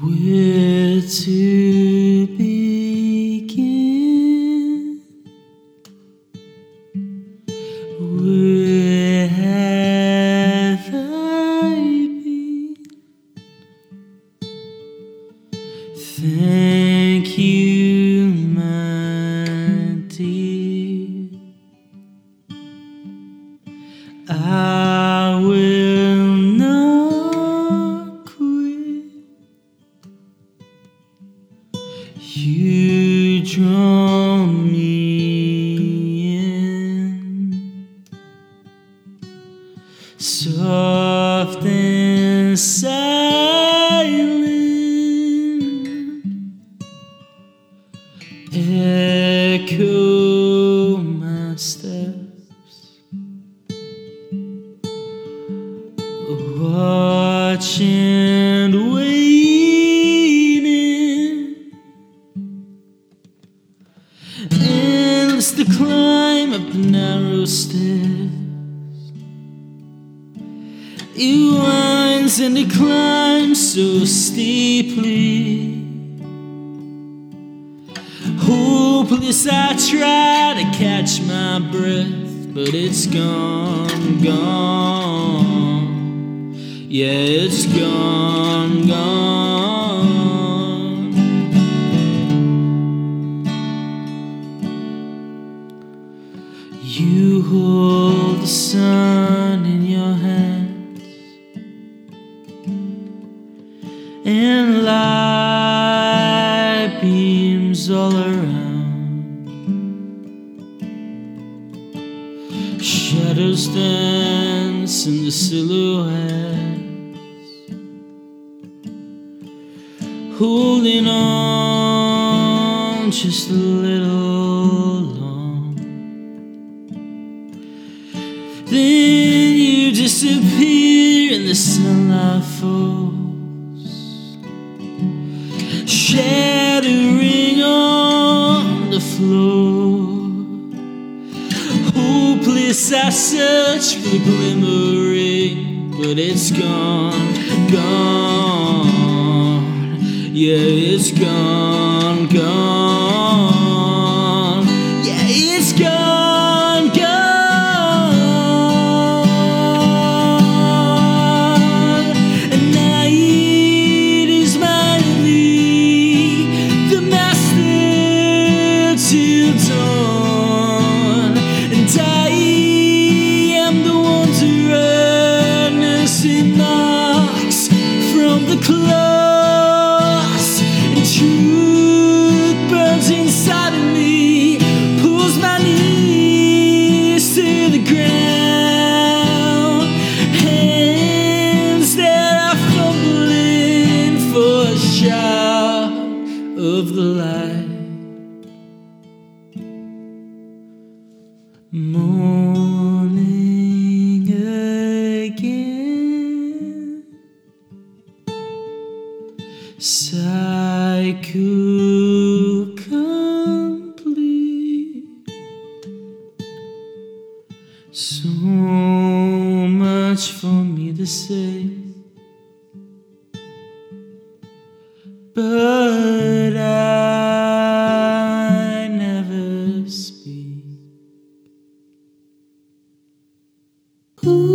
Where to begin? Where have I been? Thank you, draw me in, soft and silent, echo my steps. Watch stairs. It winds and it climbs so steeply. Hopeless, I try to catch my breath, but it's gone, gone. Yeah, it's gone, You hold the sun in your hands and light beams all around. Shadows dance in the silhouettes, holding on just a little Then you disappear and the sunlight falls, shattering on the floor. Hopeless, I search for the glimmering, but it's gone, gone. Yeah, it's gone, gone. Light. Morning again. Cycle complete. So much for me to say, but Ooh.